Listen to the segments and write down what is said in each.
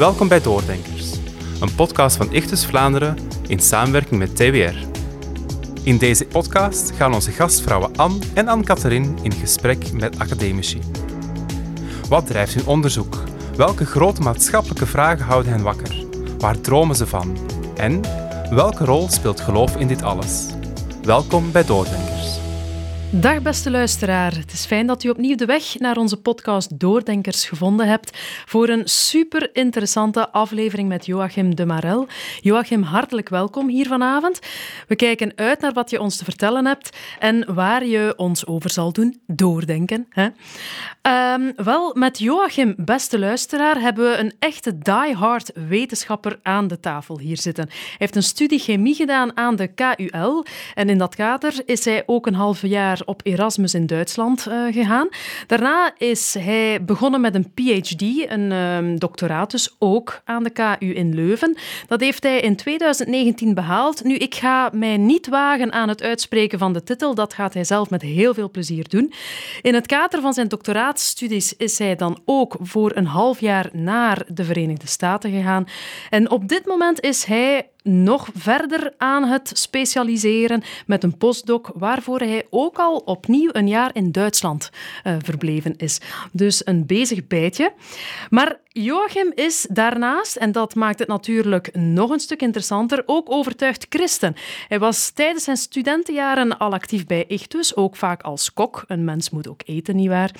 Welkom bij Doordenkers, een podcast van Ichtus Vlaanderen in samenwerking met TWR. In deze podcast gaan onze gastvrouwen Anne en Anne-Catherine in gesprek met academici. Wat drijft hun onderzoek? Welke grote maatschappelijke vragen houden hen wakker? Waar dromen ze van? En welke rol speelt geloof in dit alles? Welkom bij Doordenkers. Dag beste luisteraar. Het is fijn dat u opnieuw de weg naar onze podcast Doordenkers gevonden hebt voor een super interessante aflevering met Joachim de Marel. Joachim, hartelijk welkom hier vanavond. We kijken uit naar wat je ons te vertellen hebt en waar je ons over zal doen doordenken. Hè? Um, wel, met Joachim, beste luisteraar, hebben we een echte die-hard wetenschapper aan de tafel hier zitten. Hij heeft een studie chemie gedaan aan de KUL en in dat kader is hij ook een half jaar op Erasmus in Duitsland uh, gegaan. Daarna is hij begonnen met een PhD, een um, doctoraat dus ook aan de KU in Leuven. Dat heeft hij in 2019 behaald. Nu, ik ga mij niet wagen aan het uitspreken van de titel. Dat gaat hij zelf met heel veel plezier doen. In het kader van zijn doctoraatstudies is hij dan ook voor een half jaar naar de Verenigde Staten gegaan. En op dit moment is hij nog verder aan het specialiseren met een postdoc, waarvoor hij ook al opnieuw een jaar in Duitsland uh, verbleven is. Dus een bezig bijtje. Maar Joachim is daarnaast, en dat maakt het natuurlijk nog een stuk interessanter, ook overtuigd christen. Hij was tijdens zijn studentenjaren al actief bij Ichtus, ook vaak als kok. Een mens moet ook eten, nietwaar?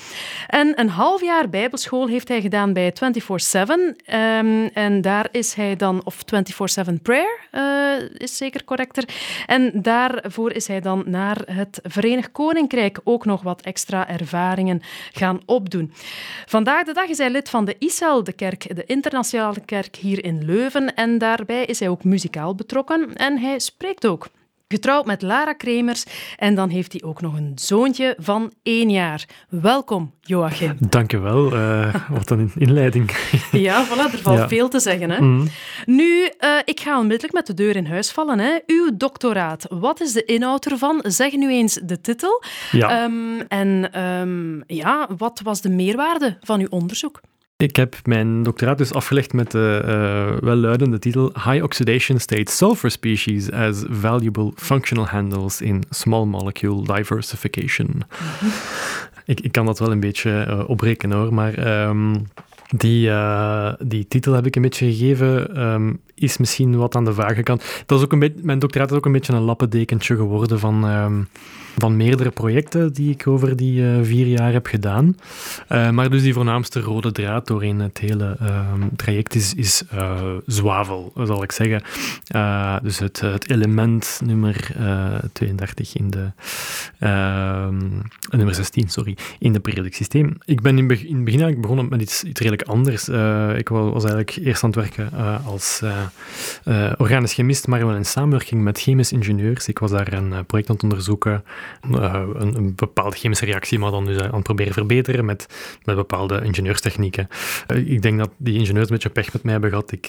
En een half jaar bijbelschool heeft hij gedaan bij 24-7. Um, ehm, en daar is hij dan, of 24-7 prayer uh, is zeker correcter. En daarvoor is hij dan naar het Verenigd Koninkrijk ook nog wat extra ervaringen gaan opdoen. Vandaag de dag is hij lid van de ISAL de kerk, de internationale kerk hier in Leuven. En daarbij is hij ook muzikaal betrokken en hij spreekt ook. Getrouwd met Lara Kremers en dan heeft hij ook nog een zoontje van één jaar. Welkom, Joachim. Dank je wel. Uh, wat een inleiding. ja, voilà, er valt veel te zeggen. Hè? Mhm. Nu, uh, ik ga onmiddellijk met de deur in huis vallen. Hè. Uw doctoraat, wat is de inhoud ervan? Zeg nu eens de titel. Ja. Um, en um, ja, wat was de meerwaarde van uw onderzoek? Ik heb mijn doctoraat dus afgelegd met de uh, welluidende titel High Oxidation State Sulfur Species as Valuable Functional Handles in Small Molecule Diversification. Ik, ik, kan dat wel een beetje uh, hoor, maar um, die, uh, die titel heb ik een beetje gegeven, um, is misschien wat aan de vage kant. Dat is ook een beetje, mijn doctoraat is ook een beetje een lappendekentje geworden van... Um, van meerdere projecten die ik over die uh, vier jaar heb gedaan. Uh, maar dus die voornaamste rode draad doorheen het hele uh, traject is, is zwavel, zal ik zeggen. dus het, het, element nummer 32 in de... Ehm, nummer 16, sorry, in het periodiek systeem. Ik ben in, be in het begin eigenlijk begonnen met iets, iets redelijk anders. ik was, was, eigenlijk eerst aan het werken als organisch chemist, maar wel in samenwerking met chemisch ingenieurs. Ik was daar een project aan het onderzoeken uh, een, een, bepaalde chemische reactie, maar dan dus aan het proberen verbeteren met, met bepaalde ingenieurstechnieken. Uh, ik denk dat die ingenieurs een beetje pech met mij hebben gehad. Ik,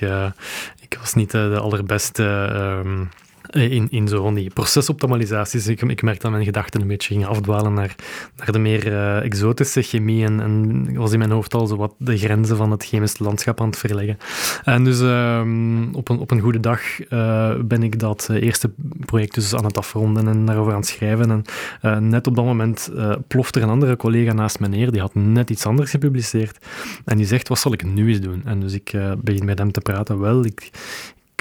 ik was niet de allerbeste ehm, eh, in, in zo van die procesoptimalisaties. Ik, ik merk dat mijn gedachten een beetje gingen afdwalen naar, naar de meer uh, exotische chemie en, en was in mijn hoofd al zo wat de grenzen van het chemische landschap aan het verleggen. En dus um, op, een, op een goede dag uh, ben ik dat eerste project dus aan het afronden en daarover aan het schrijven. En net op dat moment ploft er een andere collega naast me neer, die had net iets anders gepubliceerd. En die zegt, wat zal ik nu eens doen? En dus ik begin met hem te praten. Wel, ik,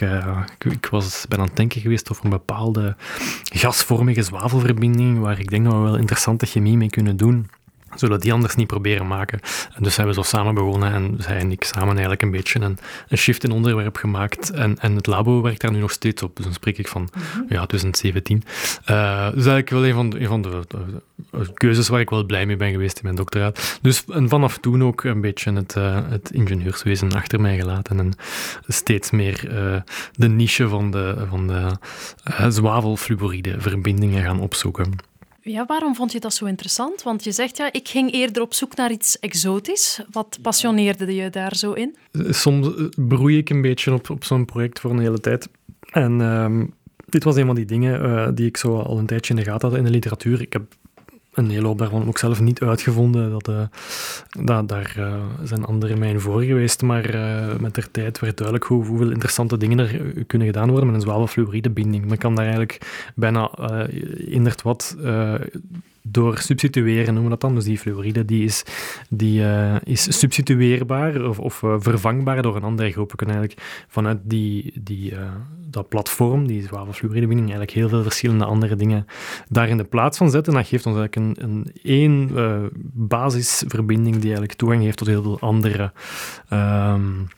uh, ik, was, ben aan het denken geweest over een bepaalde gasvormige zwavelverbinding, waar ik denk dat we wel interessante chemie mee kunnen doen zullen die anders niet proberen maken. En dus zijn we zo samen begonnen en zij en ik samen eigenlijk een beetje een, een shift in onderwerp gemaakt. En, en het labo werkt daar nu nog steeds op. Dus dan spreek ik van mm ja, 2017. Uh, dus eigenlijk wel een van, de, een van de, keuzes waar ik wel blij mee ben geweest in mijn doctoraat. Dus en vanaf toen ook een beetje het, uh, het ingenieurswezen achter mij gelaten en steeds meer uh, de niche van de, van de zwavelfluoride verbindingen gaan opzoeken. Ja, waarom vond je dat zo interessant? Want je zegt ja, ik ging eerder op zoek naar iets exotisch. Wat passioneerde je daar zo in? Soms broei ik een beetje op, op zo'n project voor een hele tijd. En ehm, dit was een van die dingen uh, die ik zo al een tijdje in de gaten had in de literatuur. Ik heb een hele hoop daarvan ook zelf niet uitgevonden. Dat, uh, dat, daar uh, zijn andere mijnen voor geweest, maar uh, met de tijd werd duidelijk hoe, hoeveel interessante dingen er kunnen gedaan worden met een zwavelfluoridebinding. Men kan daar eigenlijk bijna inderdaad wat door substitueren, noemen we dat dan. Dus die fluoride die is, die, uh, is substitueerbaar of, of uh, vervangbaar door een andere groep. We kunnen eigenlijk vanuit die, die, uh, dat platform, die zwavelfluoridebinding, eigenlijk heel veel verschillende andere dingen daar in de plaats van zetten. Dat geeft ons eigenlijk een, een één basisverbinding die eigenlijk toegang heeft tot heel veel andere um,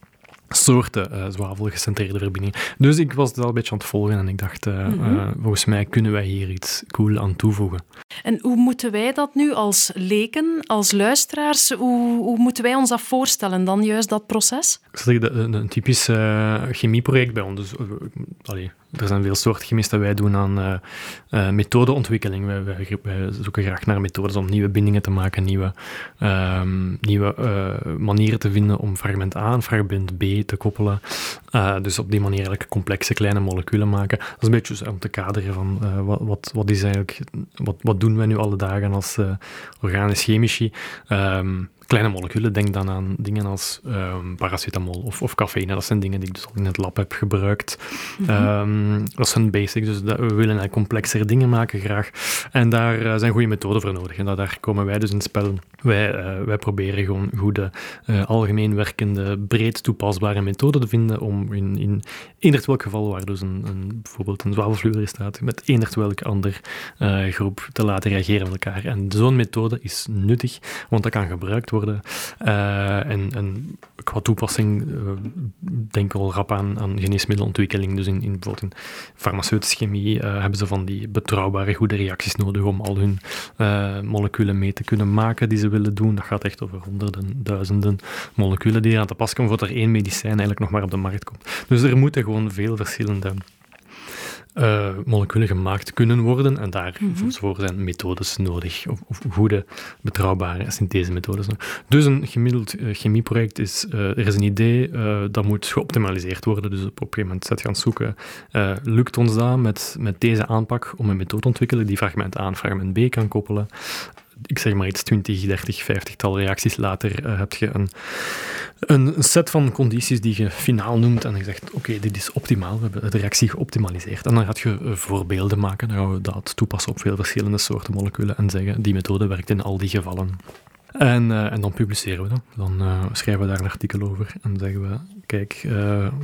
soorten uh, zwavelgecentreerde verbindingen. Dus ik was het al een beetje aan het volgen en ik dacht, uh, mm -hmm. uh, volgens mij kunnen wij hier iets cool aan toevoegen. En hoe moeten wij dat nu als leken, als luisteraars, hoe, hoe moeten wij ons dat voorstellen dan, juist dat proces? Een, een typisch chemieproject bij ons. Dus, allee, er zijn veel soorten chemies dat wij doen aan uh, uh, methodeontwikkeling. Wij, zoeken graag naar methodes om nieuwe bindingen te maken, nieuwe, um, nieuwe uh, manieren te vinden om fragment A en fragment B te koppelen. dus op die manier eigenlijk complexe kleine moleculen maken. Dat is een beetje om te kaderen van wat, wat, wat, is eigenlijk, wat, wat doen wij nu alle dagen als organisch chemici. Um, kleine moleculen. Denk dan aan dingen als um, paracetamol of, of cafeïne. Dat zijn dingen die ik dus al in het lab heb gebruikt. Mm -hmm. um, dat zijn basics, dus dat, we willen complexere dingen maken graag. En daar uh, zijn goede methoden voor nodig. En dat, daar komen wij dus in het spel. Wij, uh, wij proberen gewoon goede, uh, algemeen werkende, breed toepasbare methoden te vinden om in, in welk geval waar dus een, een, bijvoorbeeld een zwavelfluor staat, met eender welke ander groep te laten reageren met elkaar. En zo'n methode is nuttig, want dat kan gebruikt worden Uh, en, qua toepassing uh, denk ik wel rap aan, aan geneesmiddelontwikkeling. Dus in, in bijvoorbeeld in farmaceutische chemie uh, hebben ze van die betrouwbare goede reacties nodig om al hun moleculen mee te kunnen maken die ze willen doen. Dat gaat echt over honderden, duizenden moleculen die aan te pas komen voordat er één medicijn eigenlijk nog maar op de markt komt. Dus er moeten gewoon veel verschillende uh, moleculen gemaakt kunnen worden. En daarvoor mm zijn methodes nodig, of, of, goede, betrouwbare synthesemethodes. Dus een gemiddeld uh, chemieproject is, uh, er is een idee, dat moet geoptimaliseerd worden. Dus op een gegeven moment zet je aan het zoeken, lukt ons dat met, met deze aanpak om een methode te ontwikkelen die fragment A en fragment B kan koppelen ik zeg maar iets, 20, 30, 50 tal reacties later uh, heb je een, een set van condities die je finaal noemt en je zegt, oké, dit is optimaal, we hebben de reactie geoptimaliseerd. En dan gaat je uh, voorbeelden maken, dan gaan we dat toepassen op veel verschillende soorten moleculen en zeggen, die methode werkt in al die gevallen. En, uh, en dan publiceren we dat. Dan schrijven we daar een artikel over en zeggen we: kijk,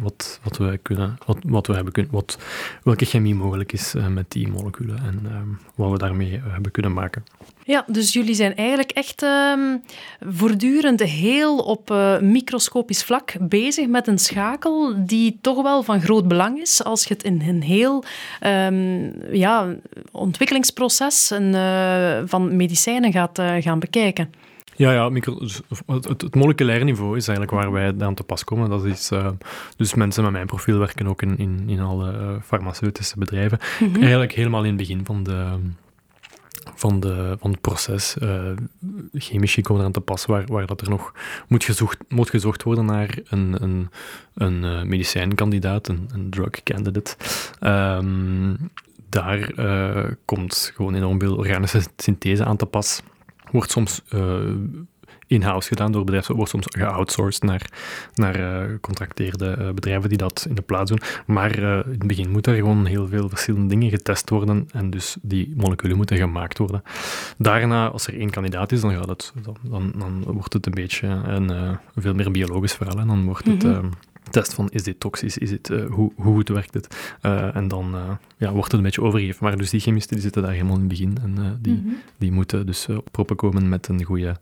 wat, wat, we kunnen, wat, wat we hebben kunnen, wat, welke chemie mogelijk is met die moleculen en wat we daarmee hebben kunnen maken. Ja, dus jullie zijn eigenlijk echt um, voortdurend heel op microscopisch vlak bezig met een schakel die toch wel van groot belang is als je het in een heel um, ja, ontwikkelingsproces en, van medicijnen gaat gaan bekijken. Ja, ja micro, dus het, het, moleculaire niveau is eigenlijk waar wij aan te pas komen. Dat is, uh, dus mensen met mijn profiel werken ook in, in, in alle farmaceutische bedrijven. Mm -hmm. Eigenlijk helemaal in het begin van, de, van, de, van het proces. Uh, chemici komen eraan te pas waar, waar dat er nog moet gezocht, moet gezocht worden naar een, een, een medicijnkandidaat, een, een drug candidate. Um, daar komt gewoon enorm veel organische synthese aan te pas wordt soms in-house gedaan door bedrijven, wordt soms geoutsourced naar, naar uh, contracteerde uh, bedrijven die dat in de plaats doen. Maar in het begin moeten er gewoon heel veel verschillende dingen getest worden en dus die moleculen moeten gemaakt worden. Daarna, als er één kandidaat is, dan, gaat het, dan, dan, dan wordt het een beetje een veel meer biologisch verhaal en dan wordt het... Mm -hmm test van is dit toxisch, is dit, uh, hoe, hoe goed werkt het? Uh, en dan uh, ja, wordt het een beetje overgegeven. Maar dus die chemisten die zitten daar helemaal in het begin en die, mm -hmm. die moeten dus op proppen komen met een goede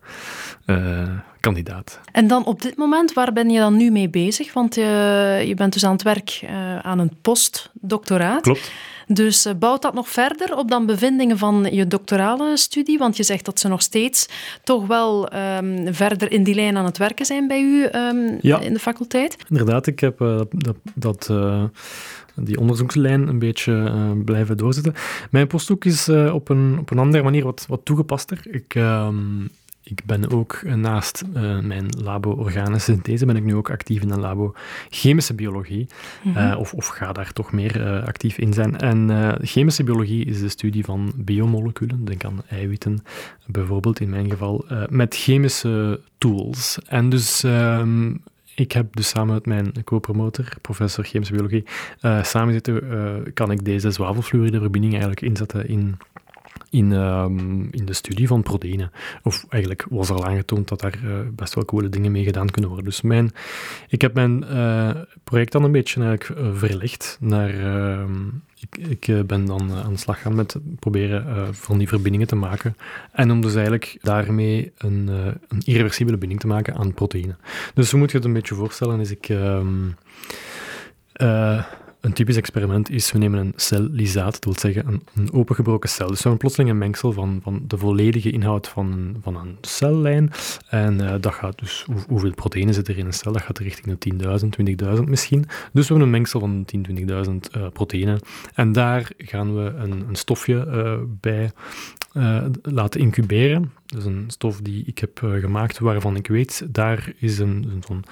kandidaat. En dan op dit moment, waar ben je dan nu mee bezig? Want je bent dus aan het werk aan een postdoctoraat. Klopt. Dus bouwt dat nog verder op dan bevindingen van je doctorale studie? Want je zegt dat ze nog steeds toch wel um, verder in die lijn aan het werken zijn bij u um, ja. in de faculteit. Inderdaad, ik heb uh, dat, dat uh, die onderzoekslijn een beetje uh, blijven doorzetten. Mijn postdoc is op, een, op een andere manier wat, wat toegepaster. Ik, um, ik ben ook naast uh, mijn labo organische synthese, ben ik nu ook actief in een labo chemische biologie. Mhm. of, of ga daar toch meer actief in zijn. En chemische biologie is de studie van biomoleculen, denk aan eiwitten bijvoorbeeld in mijn geval, met chemische tools. En dus ehm, ik heb dus samen met mijn co-promotor, professor chemische biologie, samen zitten, kan ik deze zwavelfluoride verbinding eigenlijk inzetten in in, ehm, in de studie van proteïnen. Of eigenlijk was al aangetoond dat daar uh, best wel coole dingen mee gedaan kunnen worden. Dus mijn, ik heb mijn uh, project dan een beetje eigenlijk uh, verlegd naar... Ehm, ik, ik ben dan aan de slag gaan met proberen van die verbindingen te maken. En om dus eigenlijk daarmee een, een irreversibele binding te maken aan proteïnen. Dus hoe moet je het een beetje voorstellen? Is ik... Um, een typisch experiment is, we nemen een cellisaat, dat wil zeggen een, een opengebroken cel. Dus we hebben plotseling een mengsel van, van de volledige inhoud van, van een cellijn. En uh, dat gaat dus, hoe, hoeveel proteïnen zit er in een cel? Dat gaat richting de 10.000, 20.000 misschien. Dus we hebben een mengsel van 10.000, 20.000 uh, proteïnen. En daar gaan we een, een stofje uh, bij uh, laten incuberen. Is een stof die ik heb gemaakt, waarvan ik weet, daar is een, een,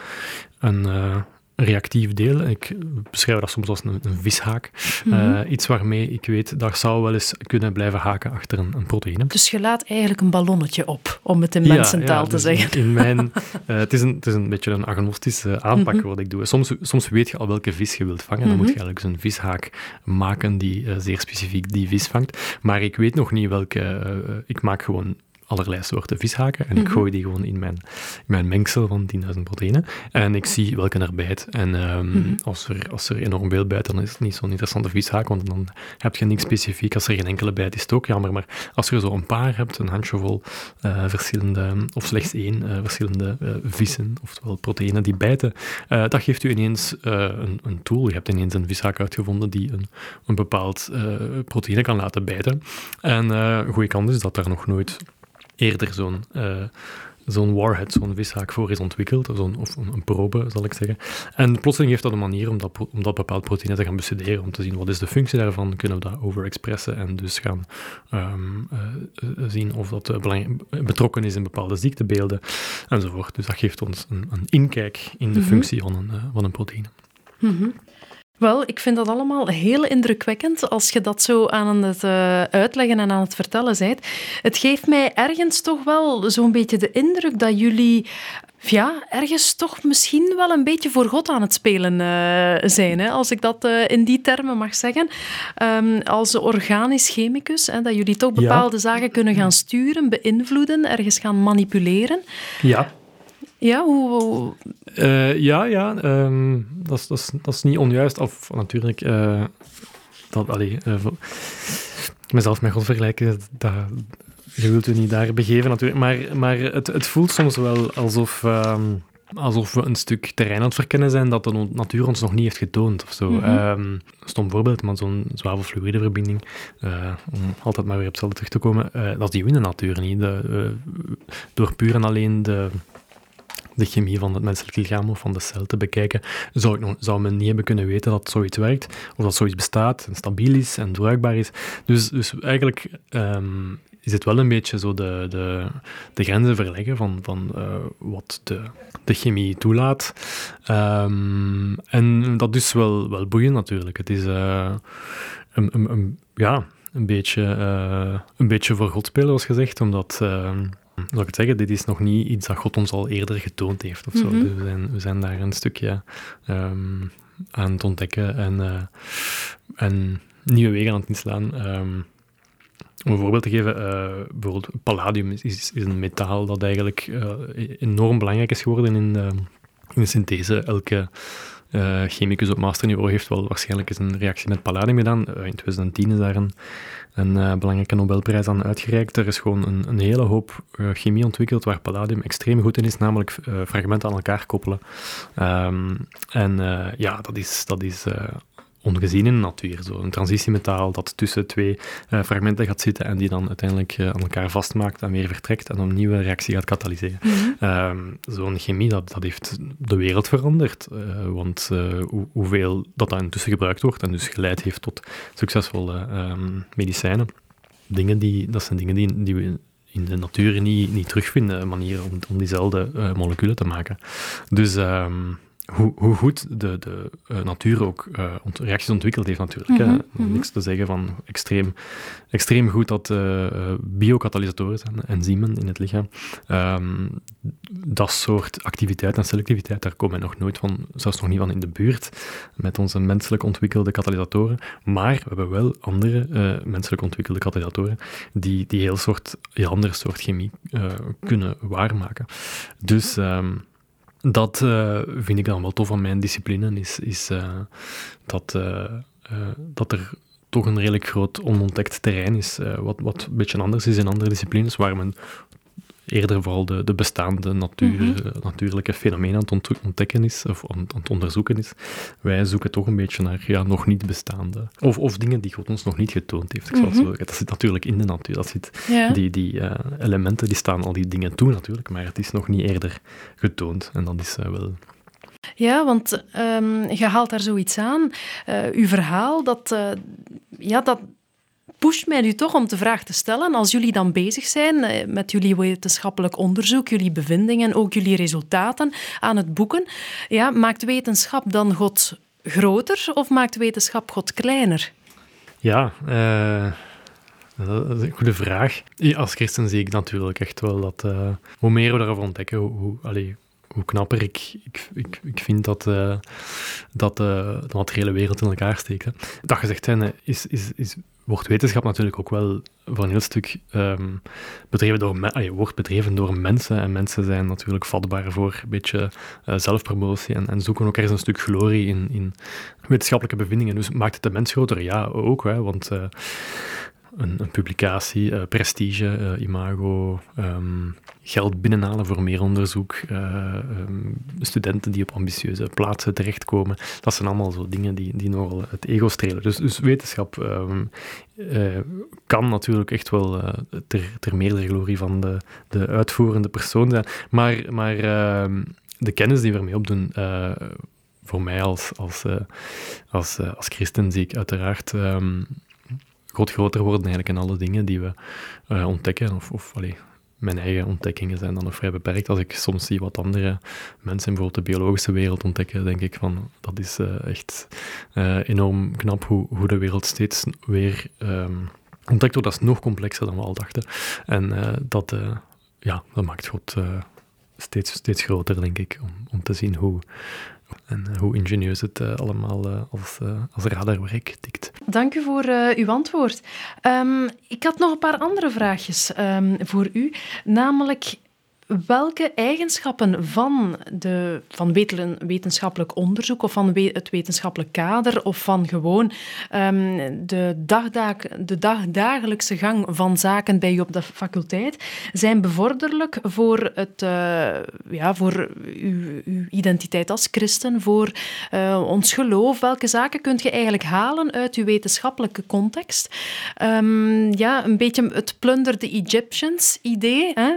een, reactief deel. Ik beschrijf dat soms als een, een vishaak. Mhm. Eh, iets waarmee ik weet dat zou wel eens kunnen blijven haken achter een, een proteïne. Dus je laat eigenlijk een ballonnetje op, om het in mensentaal te dus zeggen. In mijn, uh, het, is een, het is een beetje een agnostische aanpak mhm. wat ik doe. Soms, soms weet je al welke vis je wilt vangen. Dan moet je mhm. eigenlijk een vishaak maken die uh, zeer specifiek die vis vangt. Maar ik weet nog niet welke... ik maak gewoon allerlei soorten vishaken. En ik mhm. gooi die gewoon in mijn, in mijn mengsel van 10.000 proteïnen. En ik zie welke er bijt. En um, mm als, er, als er enorm veel bijt, dan is het niet zo'n interessante vishaak, want dan heb je niks specifiek. Als er geen enkele bijt, is het ook jammer. Maar als je zo een paar hebt, een handjevol uh, verschillende, of slechts één, uh, verschillende uh, vissen, oftewel proteïnen die bijten, dat geeft u ineens een, een, tool. Je hebt ineens een vishaak uitgevonden die een, een bepaald proteïne kan laten bijten. En goede kans is dat er nog nooit eerder zo'n uh, zo'n warhead, zo'n vishaak voor is ontwikkeld, of, of een, probe, zal ik zeggen. En plotseling heeft dat een manier om dat, om dat bepaald proteïne te gaan bestuderen, om te zien wat is de functie daarvan, kunnen we dat overexpressen en dus gaan um, uh, zien of dat betrokken is in bepaalde ziektebeelden, enzovoort. Dus dat geeft ons een, een inkijk in de mhm. functie van een, van een proteïne. Mm wel, ik vind dat allemaal heel indrukwekkend als je dat zo aan het uh, uitleggen en aan het vertellen bent. Het geeft mij ergens toch wel zo'n beetje de indruk dat jullie ja, ergens toch misschien wel een beetje voor God aan het spelen uh, zijn, hè, als ik dat uh, in die termen mag zeggen. Um, als organisch chemicus, hè, dat jullie toch bepaalde zaken kunnen gaan sturen, beïnvloeden, ergens gaan manipuleren. Ja. Ja, hoe... Uh, ja, ja. Um, dat, is, dat, is, dat is niet onjuist. Of natuurlijk... Uh, dat, allee, uh, mezelf met God vergelijken, dat, je wilt u niet daar begeven natuurlijk. Maar, maar het, het voelt soms wel alsof... Um, alsof we een stuk terrein aan het verkennen zijn dat de natuur ons nog niet heeft getoond of zo. Mm -hmm. um, stom voorbeeld, maar zo'n zwavelfluïdeverbinding, uh, om altijd maar weer op hetzelfde terug te komen, uh, dat is die in de natuur niet. De, uh, door puur en alleen de de chemie van het menselijk lichaam of van de cel te bekijken, zou, ik zou men niet hebben kunnen weten dat zoiets werkt, of dat zoiets bestaat en stabiel is en bruikbaar is. Dus, dus eigenlijk um, is het wel een beetje zo de, de, de grenzen verleggen van, van uh, wat de, de chemie toelaat. Um, en dat is wel, wel boeiend natuurlijk. Het is uh, een, een, ja, een, beetje, uh, een beetje voor God spelen, zoals gezegd, omdat ehm, zou ik het zeggen, dit is nog niet iets dat God ons al eerder getoond heeft of zo. Mhm. dus we, zijn, we zijn daar een stukje um, aan het ontdekken en, uh, en nieuwe wegen aan het inslaan. Um, om een voorbeeld te geven, uh, bijvoorbeeld palladium is, is, een metaal dat eigenlijk uh, enorm belangrijk is geworden in de, in de synthese. Elke uh, chemicus op masterniveau heeft wel waarschijnlijk eens een reactie met palladium gedaan. in 2010 is daar een een uh, belangrijke Nobelprijs aan uitgereikt. Er is gewoon een, een hele hoop chemie ontwikkeld waar palladium extreem goed in is, namelijk fragmenten aan elkaar koppelen. Um, en ja, dat is, dat is ongezien in de natuur. Zo een transitiemetaal dat tussen twee uh, fragmenten gaat zitten en die dan uiteindelijk uh, aan elkaar vastmaakt en weer vertrekt en een nieuwe reactie gaat katalyseren. Mm -hmm. Zo'n chemie, dat, dat heeft de wereld veranderd. Uh, want hoe, hoeveel dat dan intussen gebruikt wordt en dus geleid heeft tot succesvolle um, medicijnen. Dingen die, dat zijn dingen die, die we in de natuur niet, niet terugvinden, een manier om, om diezelfde moleculen te maken. Dus um, hoe, hoe goed de, de uh, natuur ook uh, ont reacties ontwikkeld heeft natuurlijk. Mm -hmm, mm -hmm. Niks te zeggen van extreem, extreem goed dat uh, biokatalysatoren zijn, enzymen in het lichaam. Um, dat soort activiteit en selectiviteit, daar komen we nog nooit van, zelfs nog niet van in de buurt, met onze menselijk ontwikkelde katalysatoren. Maar we hebben wel andere menselijk ontwikkelde katalysatoren die, die heel, soort, heel andere soort chemie kunnen waarmaken. Dus... Um, dat uh, vind ik dan wel tof van mijn discipline, is, is uh, dat, uh, dat er toch een redelijk groot onontdekt terrein is, wat, wat een beetje anders is in andere disciplines, waar men eerder vooral de, de bestaande natuur, mm -hmm. natuurlijke fenomenen aan het ontdekken is, of aan, aan, het onderzoeken is. Wij zoeken toch een beetje naar ja, nog niet bestaande, of, of dingen die God ons nog niet getoond heeft. Ik mm -hmm. zo, dat zit natuurlijk in de natuur, dat zit, ja. die, die uh, elementen die staan al die dingen toe natuurlijk, maar het is nog niet eerder getoond. En dat is uh, wel ja, want um, je haalt daar zoiets aan. Uh, uw verhaal, dat, uh, ja, dat, pusht mij nu toch om de vraag te stellen, als jullie dan bezig zijn eh, met jullie wetenschappelijk onderzoek, jullie bevindingen, ook jullie resultaten aan het boeken, ja, maakt wetenschap dan God groter of maakt wetenschap God kleiner? Ja, uh, dat is een goede vraag. Als christen zie ik natuurlijk echt wel dat uh, hoe meer we daarover ontdekken, hoe, hoe knapper ik, ik, ik, vind dat, uh, dat uh, de materiële wereld in elkaar steekt. Hè. Dat gezegd zijn, is, is, is wordt wetenschap natuurlijk ook wel voor een heel stuk um, bedreven door, allee, wordt bedreven door mensen. En mensen zijn natuurlijk vatbaar voor een beetje uh, zelfpromotie en, en, zoeken ook ergens een stuk glorie in, in wetenschappelijke bevindingen. Dus maakt het de mens groter? Ja, ook. Hè, want een, publicatie, uh, prestige, imago, um, geld binnenhalen voor meer onderzoek, um, studenten die op ambitieuze plaatsen terechtkomen. Dat zijn allemaal zo dingen die, die nogal het ego strelen. Dus, dus wetenschap uh, kan natuurlijk echt wel ter, ter meerdere glorie van de, de uitvoerende persoon zijn. Maar, de kennis die we ermee opdoen voor mij als, als, als, als christen zie ik uiteraard God groter worden eigenlijk in alle dingen die we uh, ontdekken. Of, of mijn eigen ontdekkingen zijn dan nog vrij beperkt. Als ik soms zie wat andere mensen in bijvoorbeeld de biologische wereld ontdekken, denk ik van dat is uh, echt uh, enorm knap hoe, hoe de wereld steeds weer um, ontdekt wordt. Dat is nog complexer dan we al dachten. En dat, ja, dat maakt God steeds, steeds groter, denk ik, om, om te zien hoe, en uh, hoe ingenieus het uh, allemaal uh, als, als radarwerk tikt. Dank u voor uw antwoord. Um, ik had nog een paar andere vraagjes um, voor u. Namelijk, welke eigenschappen van, de, van wetenschappelijk onderzoek of van het wetenschappelijk kader of van gewoon um, de, dagdag, de dagdagelijkse gang van zaken bij u op de faculteit zijn bevorderlijk voor, het, uh, ja, voor uw, uw, identiteit als christen, voor uh, ons geloof? Welke zaken kunt je eigenlijk halen uit uw wetenschappelijke context? Um, ja, een beetje het plunder the Egyptians idee. Hè?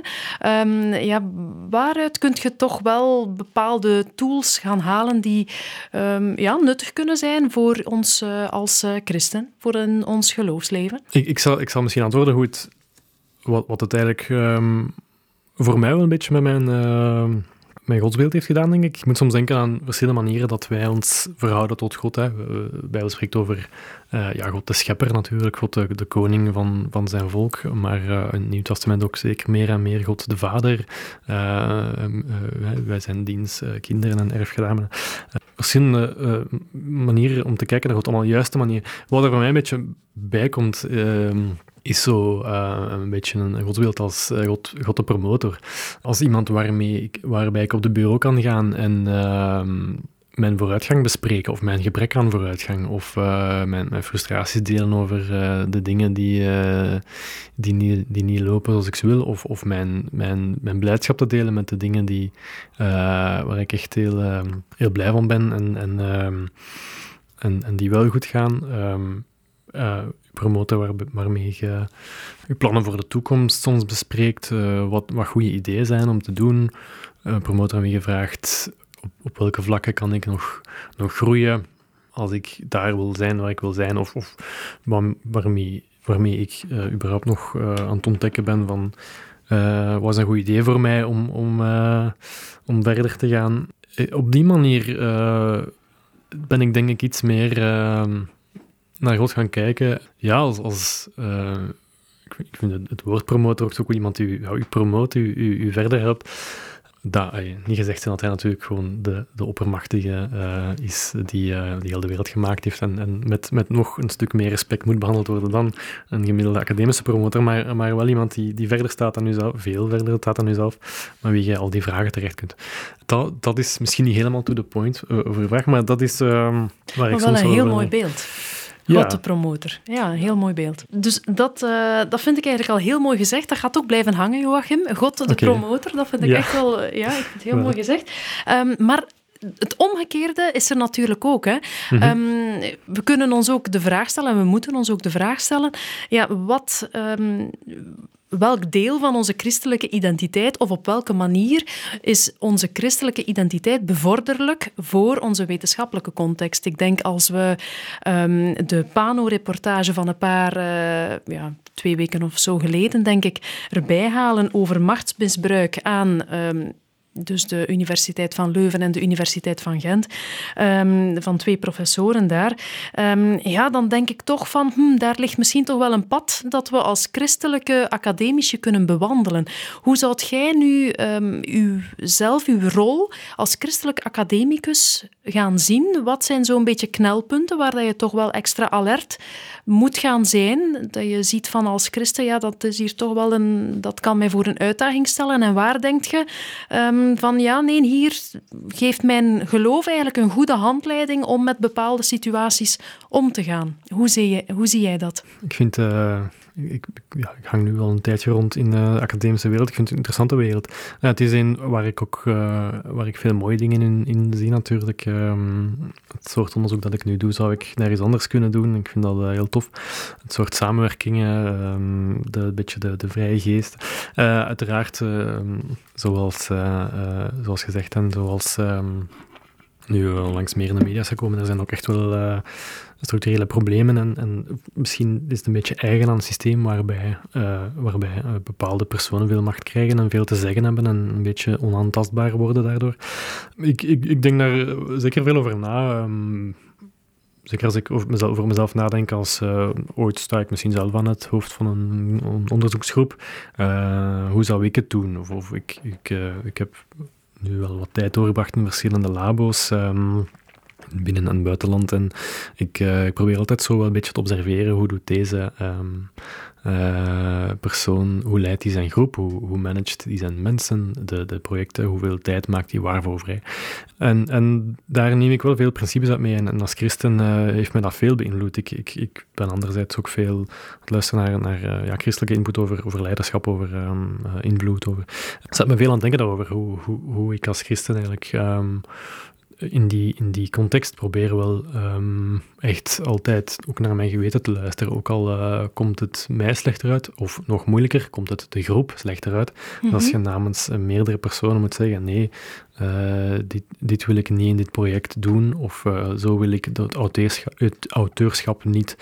Um, ja, waaruit kun je toch wel bepaalde tools gaan halen die um, ja, nuttig kunnen zijn voor ons uh, als uh, christen, voor in ons geloofsleven? Ik, ik, zal, ik zal misschien antwoorden hoe het, wat, wat het eigenlijk um, voor mij wel een beetje met mijn, uh, mijn godsbeeld heeft gedaan, denk ik. Ik moet soms denken aan verschillende manieren dat wij ons verhouden tot God. Hè. Bijbel spreekt over uh, ja, God de schepper natuurlijk, God de, de koning van, van zijn volk, maar uh, in het Nieuw Testament ook zeker meer en meer God de vader. Uh, wij zijn diens kinderen en erfgenamen. verschillende manieren om te kijken naar God, allemaal juiste manier. Wat er voor mij een beetje bij komt, ehm, is zo een beetje een godsbeeld als God, God de promotor. Als iemand waarmee ik, waarbij ik op de bureau kan gaan en ehm, mijn vooruitgang bespreken of mijn gebrek aan vooruitgang of uh, mijn, mijn, frustraties delen over uh, de dingen die, uh, die, niet, die niet lopen zoals ik ze wil of, of mijn, mijn, mijn blijdschap te delen met de dingen die, waar ik echt heel, heel blij van ben en, en, en, en, die wel goed gaan. Promoten waar, waarmee je je plannen voor de toekomst soms bespreekt, wat, wat goede ideeën zijn om te doen. promotor waarmee je vraagt op, op welke vlakken kan ik nog, nog groeien als ik daar wil zijn waar ik wil zijn, of, of waarmee waarmee ik überhaupt nog aan het ontdekken ben van was een goed idee voor mij om, om, om verder te gaan. Op die manier ben ik denk ik iets meer naar God gaan kijken. Ja, als, als ik vind het, het woord promotor ook zo goed, iemand die u, u promoot, u, u, u verder helpt dat, niet gezegd zijn dat hij natuurlijk gewoon de, de oppermachtige uh, is die, uh, die heel de wereld gemaakt heeft en, en met, met nog een stuk meer respect moet behandeld worden dan een gemiddelde academische promotor, maar, maar wel iemand die, die verder staat dan uzelf, veel verder staat dan uzelf, maar wie jij al die vragen terecht kunt. Dat, dat is misschien niet helemaal to the point uh, over vraag, maar dat is uh, waar maar ik wel een heel mooi beeld. God de promotor. Ja, een heel mooi beeld. Dus dat, uh, dat vind ik eigenlijk al heel mooi gezegd. Dat gaat ook blijven hangen, Joachim. God de okay. promotor, dat vind ik echt wel... Ja, ik vind het heel mooi gezegd. Um, maar het omgekeerde is er natuurlijk ook. Hè. Mm -hmm. um, we kunnen ons ook de vraag stellen, en we moeten ons ook de vraag stellen, ja, wat, um, welk deel van onze christelijke identiteit of op welke manier is onze christelijke identiteit bevorderlijk voor onze wetenschappelijke context. Ik denk als we um, de Pano-reportage van een paar, uh, ja, twee weken of zo geleden, denk ik, erbij halen over machtsmisbruik aan um, dus de Universiteit van Leuven en de Universiteit van Gent, um, van twee professoren daar, um, ja, dan denk ik toch van, hm, daar ligt misschien toch wel een pad dat we als christelijke academici kunnen bewandelen. Hoe zou jij nu um, zelf, uw rol als christelijk academicus gaan zien? Wat zijn zo'n beetje knelpunten waar dat je toch wel extra alert moet gaan zijn? Dat je ziet van als christen, ja, dat is hier toch wel een, dat kan mij voor een uitdaging stellen. En waar denk je... Um, van ja, nee, hier geeft mijn geloof eigenlijk een goede handleiding om met bepaalde situaties om te gaan. Hoe zie, je, hoe zie jij dat? Ik vind... Uh, ik, hang nu al een tijdje rond in de academische wereld. Ik vind het een interessante wereld. Ja, het is een waar ik ook uh, waar ik veel mooie dingen in, in zie natuurlijk. Um, het soort onderzoek dat ik nu doe, zou ik nergens anders kunnen doen. Ik vind dat uh, heel tof. Het soort samenwerkingen, um, de, beetje de, de vrije geest. uiteraard, ehm, zoals, zoals gezegd en zoals nu langs meer in de media gekomen, er zijn ook echt wel structurele problemen. En, en, misschien is het een beetje eigen aan het systeem waarbij, uh, waarbij uh, bepaalde personen veel macht krijgen en veel te zeggen hebben en een beetje onaantastbaar worden daardoor. Ik, ik, ik denk daar zeker veel over na. Um, zeker als ik over mezelf, mezelf nadenk, als ooit sta ik misschien zelf aan het hoofd van een, onderzoeksgroep. hoe zou ik het doen? Of, ik, ik, ik heb nu wel wat tijd doorgebracht in verschillende labo's. Um, binnen- en buitenland. En ik, uh, ik, probeer altijd zo wel een beetje te observeren hoe doet deze um, uh, persoon, hoe leidt hij zijn groep, hoe, hoe managt hij zijn mensen, de, de projecten, hoeveel tijd maakt hij waarvoor vrij. En, en daar neem ik wel veel principes uit mee. En, als christen uh, heeft mij dat veel beïnvloed. Ik, ik, ben anderzijds ook veel het luisteren naar, naar ja, christelijke input over, over leiderschap, over um, invloed. Over. Het zet me veel aan het denken daarover, hoe, hoe, hoe ik als christen eigenlijk... Um, in die, in die context proberen wel um, echt altijd ook naar mijn geweten te luisteren. Ook al uh, komt het mij slechter uit, of nog moeilijker, komt het de groep slechter uit. Mm -hmm. Als je namens uh, meerdere personen moet zeggen, nee, uh, dit, dit wil ik niet in dit project doen, of zo wil ik het auteurschap, het auteurschap, niet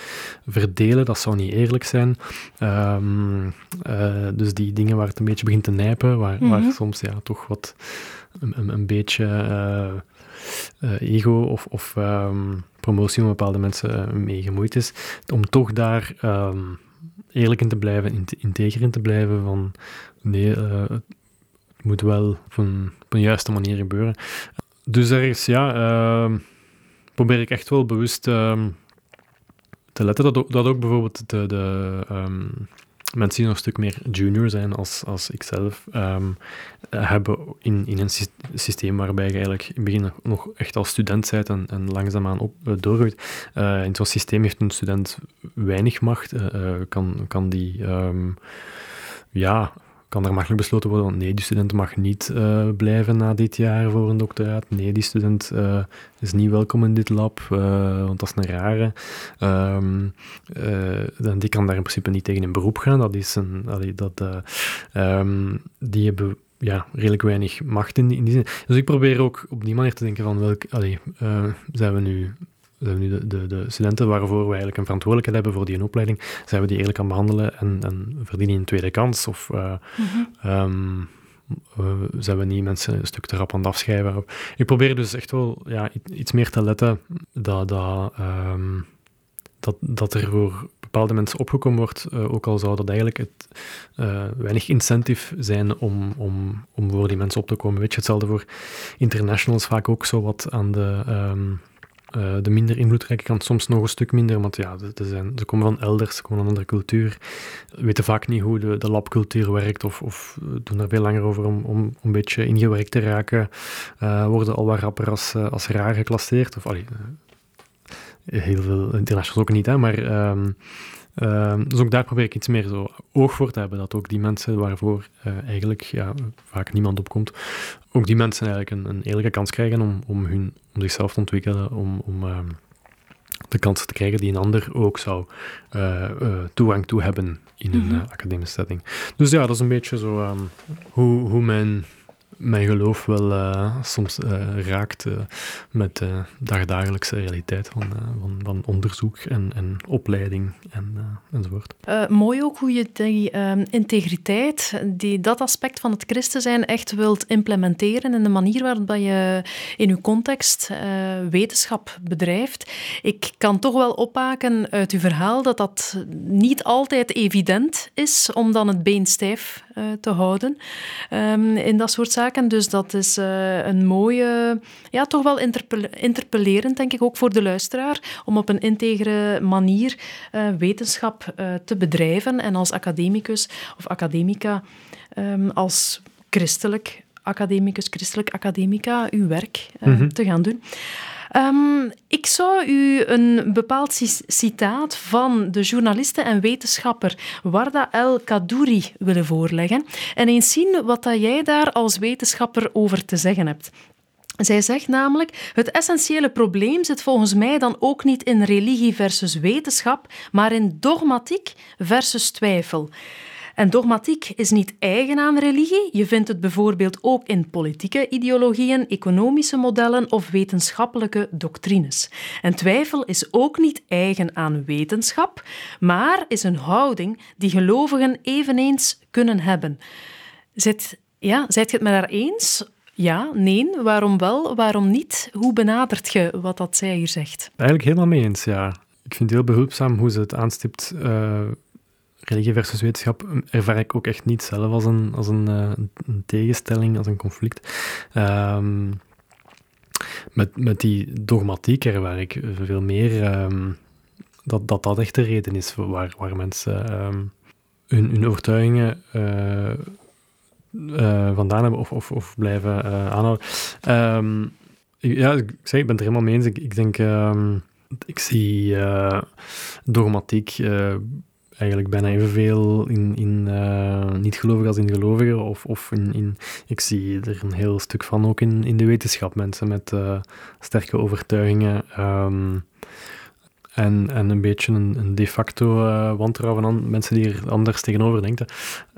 verdelen, dat zou niet eerlijk zijn. Um, dus die dingen waar het een beetje begint te nijpen, waar, mm -hmm. waar mhm. soms ja, toch wat een, een, een beetje ego of, of um, promotie van bepaalde mensen uh, mee gemoeid is, om toch daar um, eerlijk in te blijven, in te, integer in te blijven van nee, uh, het moet wel op een, op juiste manier gebeuren. Dus er is, ja, ehm, probeer ik echt wel bewust te letten dat ook, dat ook bijvoorbeeld de, de mensen die nog een stuk meer junior zijn als, als ikzelf, um, hebben in, in een systeem waarbij je eigenlijk in het begin nog echt als student bent en, en langzaamaan op, uh, in zo'n systeem heeft een student weinig macht, uh, kan, kan die um, ja, kan er makkelijk besloten worden, want nee, die student mag niet uh, blijven na dit jaar voor een doctoraat. Nee, die student uh, is niet welkom in dit lab, uh, want dat is een rare. Um, die kan daar in principe niet tegen in beroep gaan. Dat is een, allee, dat, um, die hebben ja, redelijk weinig macht in die, in zin. Dus ik probeer ook op die manier te denken van welk, allee, zijn we nu zijn we nu de, de, de, studenten waarvoor we eigenlijk een verantwoordelijkheid hebben voor die opleiding, zijn we die eerlijk aan behandelen en, en verdienen een tweede kans? Of uh, mm zijn we niet mensen een stuk te rap aan het afschrijven? Ik probeer dus echt wel ja, iets meer te letten dat, dat, ehm, dat, dat er voor bepaalde mensen opgekomen wordt, uh, ook al zou dat eigenlijk het, uh, weinig incentive zijn om, om, om voor die mensen op te komen. Weet je, hetzelfde voor internationals vaak ook zo wat aan de, um, uh, de minder invloedrijke kant, soms nog een stuk minder, want ja, ze, zijn, komen van elders, ze komen van een andere cultuur, weten vaak niet hoe de, de labcultuur werkt of, of doen daar veel langer over om, om, om een beetje ingewerkt te raken, worden al wat rapper als, als raar geclasseerd, of allee, heel veel internationals ook niet, hè, maar um, um, dus ook daar probeer ik iets meer zo oog voor te hebben, dat ook die mensen waarvoor uh, eigenlijk ja, vaak niemand opkomt, ook die mensen eigenlijk een, een eerlijke kans krijgen om, om, hun, om zichzelf te ontwikkelen, om, om um, de kansen te krijgen die een ander ook zou uh, uh, toegang toe hebben in een mm -hmm. academische setting. Dus ja, dat is een beetje zo hoe, hoe mijn mijn geloof wel uh, soms uh, raakt uh, met de dagdagelijkse realiteit van, van, van, onderzoek en, en opleiding en, enzovoort. mooi ook hoe je die ehm, integriteit, die, dat aspect van het christen zijn, echt wilt implementeren in de manier waarop je in je context wetenschap bedrijft. Ik kan toch wel opmaken uit uw verhaal dat dat niet altijd evident is om dan het been stijf te houden um, in dat soort zaken. Dus dat is uh, een mooie, ja, toch wel interpellerend, denk ik, ook voor de luisteraar, om op een integere manier uh, wetenschap te bedrijven en als academicus of academica, um, als christelijk academicus, christelijk academica, uw werk mm -hmm. te gaan doen. Um, ik zou u een bepaald citaat van de journaliste en wetenschapper Warda El Kadouri willen voorleggen en eens zien wat dat jij daar als wetenschapper over te zeggen hebt. Zij zegt namelijk: Het essentiële probleem zit volgens mij dan ook niet in religie versus wetenschap, maar in dogmatiek versus twijfel. En dogmatiek is niet eigen aan religie. Je vindt het bijvoorbeeld ook in politieke ideologieën, economische modellen of wetenschappelijke doctrines. En twijfel is ook niet eigen aan wetenschap, maar is een houding die gelovigen eveneens kunnen hebben. Zit, ja, zijt je het met haar eens? Ja, nee, waarom wel, waarom niet? Hoe benadert je wat dat zij hier zegt? Eigenlijk helemaal mee eens, ja. Ik vind het heel behulpzaam hoe ze het aanstipt. Uh, religie versus wetenschap ervaar ik ook echt niet zelf als een, als een, uh, een tegenstelling, als een conflict. Um, met, met die dogmatiek ervaar ik veel meer um, dat, dat dat echt de reden is waar, waar mensen um, hun, hun overtuigingen uh, uh, vandaan hebben of, of, of blijven aanhouden. ja, ik, zeg, ik ben het er helemaal mee eens. Ik, ik denk, ik zie dogmatiek eigenlijk bijna evenveel in, in uh, niet-gelovigen als in gelovigen. Of, of in, in, ik zie er een heel stuk van ook in, in de wetenschap. Mensen met uh, sterke overtuigingen. Um, en, en een beetje een, de facto uh, wantrouwen aan mensen die er anders tegenover denken.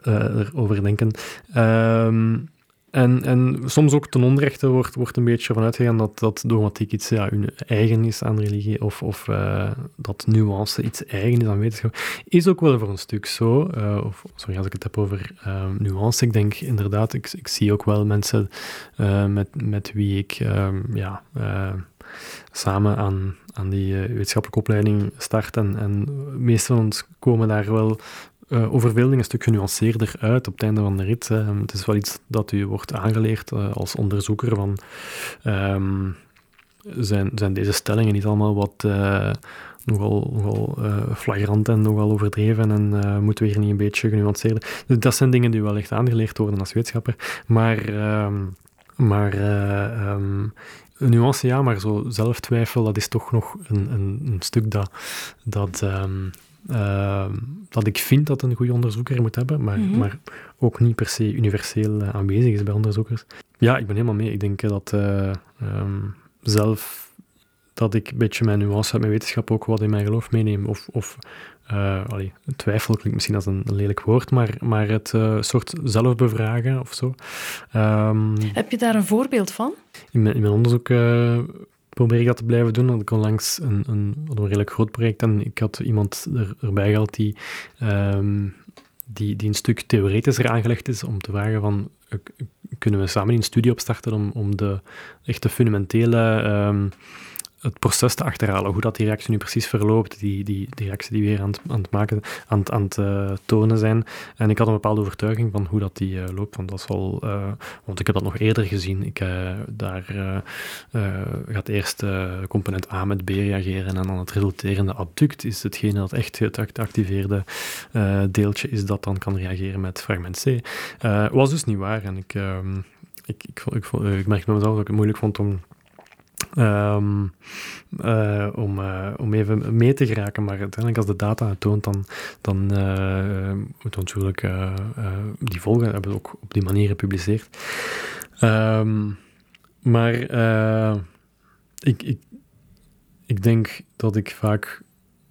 erover denken. Um, en, en soms ook ten onrechte wordt, wordt een beetje vanuit gegaan dat, dat dogmatiek iets ja, eigen is aan religie, of, of uh, dat nuance iets eigen is aan wetenschap. Is ook wel voor een stuk zo. Uh, of, sorry als ik het heb over uh, nuance. Ik denk inderdaad, ik, ik zie ook wel mensen met, met wie ik ehm, ja, samen aan, aan die wetenschappelijke opleiding start. En, en de meeste van ons komen daar wel uh, een stuk genuanceerder uit op het einde van de rit. Het is wel iets dat u wordt aangeleerd uh, als onderzoeker van um, zijn, zijn deze stellingen niet allemaal wat uh, nogal, nogal flagrant en nogal overdreven en moeten we hier niet een beetje genuanceerder. Dus dat zijn dingen die wel echt aangeleerd worden als wetenschapper. Maar, um, maar nuance ja, maar zo zelftwijfel, dat is toch nog een, een, een stuk dat, dat uh, dat ik vind dat een goede onderzoeker moet hebben, maar, mm -hmm. maar ook niet per se universeel uh, aanwezig is bij onderzoekers. Ja, ik ben helemaal mee. Ik denk dat uh, um, zelf dat ik een beetje mijn nuance uit mijn wetenschap ook wat in mijn geloof meeneem. Of, of uh, allee, twijfel klinkt misschien als een, een, lelijk woord, maar, maar het uh, soort zelfbevragen of zo. Um, Heb je daar een voorbeeld van? In mijn, in mijn onderzoek uh, probeer ik dat te blijven doen. Want ik onlangs een, een, redelijk groot project en ik had iemand er, erbij gehaald die, um, die, die een stuk theoretischer aangelegd is om te vragen van kunnen we samen een studie opstarten om, om de echte fundamentele um, het proces te achterhalen, hoe dat die reactie nu precies verloopt, die, die, die reactie die we hier aan het, aan het maken, aan aan uh, tonen zijn. En ik had een bepaalde overtuiging van hoe dat die uh, loopt, want dat is wel, uh, want ik heb dat nog eerder gezien. Ik, daar gaat eerst component A met B reageren en dan het resulterende adduct is hetgene dat echt het activeerde deeltje is dat dan kan reageren met fragment C. was dus niet waar en ik, ehm, ik, ik, ik, ik, bij mezelf dat ik het moeilijk vond om Um, uh, om, uh, om even mee te geraken. Maar uiteindelijk, als de data het toont, dan, dan uh, moeten we natuurlijk die volgen. hebben ook op die manier gepubliceerd. Um, maar ik, ik, ik denk dat ik vaak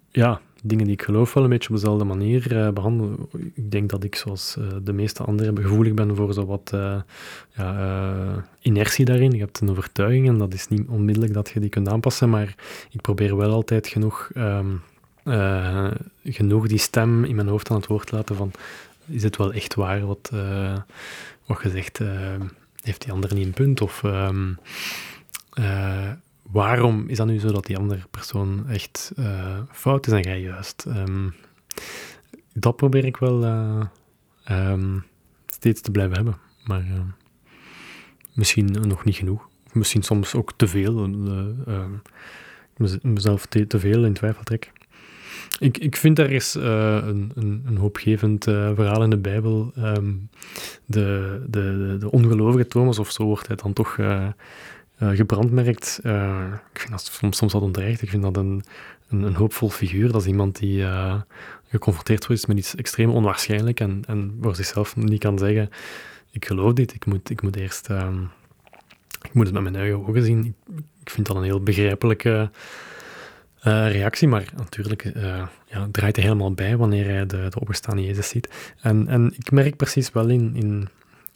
ja, dingen die ik geloof wel een beetje op dezelfde manier uh, behandelen. Ik denk dat ik, zoals uh, de meeste anderen, gevoelig ben voor zo wat uh, ja, inertie daarin. Je hebt een overtuiging en dat is niet onmiddellijk dat je die kunt aanpassen, maar ik probeer wel altijd genoeg, um, genoeg die stem in mijn hoofd aan het woord te laten van is het wel echt waar wat, wat gezegd heeft die ander niet een punt? Of um, waarom is dat nu zo dat die andere persoon echt uh, fout is en jij juist? Um, dat probeer ik wel uh, um, steeds te blijven hebben. Maar uh, misschien nog niet genoeg. Misschien soms ook te veel. mezelf te, te, veel in twijfel trek. Ik, ik vind er is een, een, een, hoopgevend verhaal in de Bijbel. Um, de, de, de, ongelovige Thomas, of zo wordt hij dan toch uh, gebrandmerkt. Uh, ik vind dat soms, soms wat onterecht. Ik vind dat een, een, een, hoopvol figuur. Dat is iemand die uh, geconfronteerd wordt met iets extreem onwaarschijnlijk en, en voor zichzelf niet kan zeggen: Ik geloof dit, ik moet, ik moet eerst. Ehm, ik moet het met mijn eigen ogen zien. Ik, vind dat een heel begrijpelijke reactie, maar natuurlijk ja, draait hij helemaal bij wanneer hij de, de opgestaande Jezus ziet. En, en ik merk precies wel in, in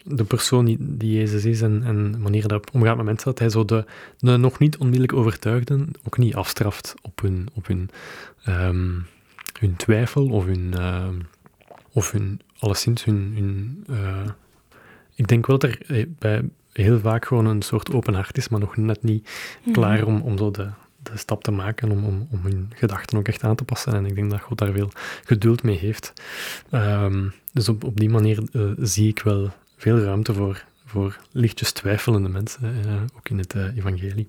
de persoon die, die Jezus is en, en wanneer dat omgaat met mensen, dat hij zo de, de nog niet onmiddellijk overtuigden ook niet afstraft op hun, op hun, um, hun twijfel of hun, uh, of hun alleszins hun... hun uh, ik denk wel dat er eh, bij heel vaak gewoon een soort open hart is, maar nog net niet mhm. klaar om, om zo de, de stap te maken om, om, om hun gedachten ook echt aan te passen. En ik denk dat God daar veel geduld mee heeft. Um, dus op, op die manier uh, zie ik wel veel ruimte voor, voor lichtjes twijfelende mensen, uh, ook in het uh, evangelie.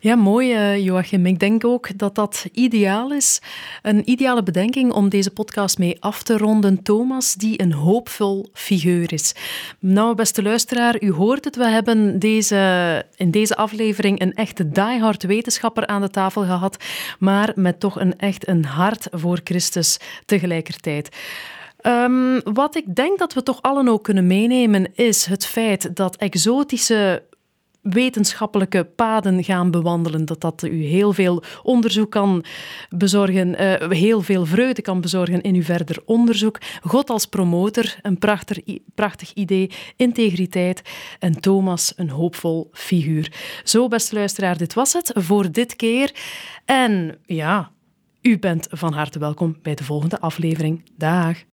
Ja, mooi uh, Joachim. Ik denk ook dat dat ideaal is. Een ideale bedenking om deze podcast mee af te ronden. Thomas, die een hoopvol figuur is. Nou, beste luisteraar, u hoort het. We hebben deze, in deze aflevering een echte diehard wetenschapper aan de tafel gehad, maar met toch een echt een hart voor Christus tegelijkertijd. Um, wat ik denk dat we toch allen ook kunnen meenemen, is het feit dat exotische wetenschappelijke paden gaan bewandelen. Dat dat u heel veel onderzoek kan bezorgen, uh, heel veel vreugde kan bezorgen in uw verder onderzoek. God als promotor, een prachtig, prachtig idee, integriteit en Thomas een hoopvol figuur. Zo, beste luisteraar, dit was het voor dit keer. En ja, u bent van harte welkom bij de volgende aflevering. Dag.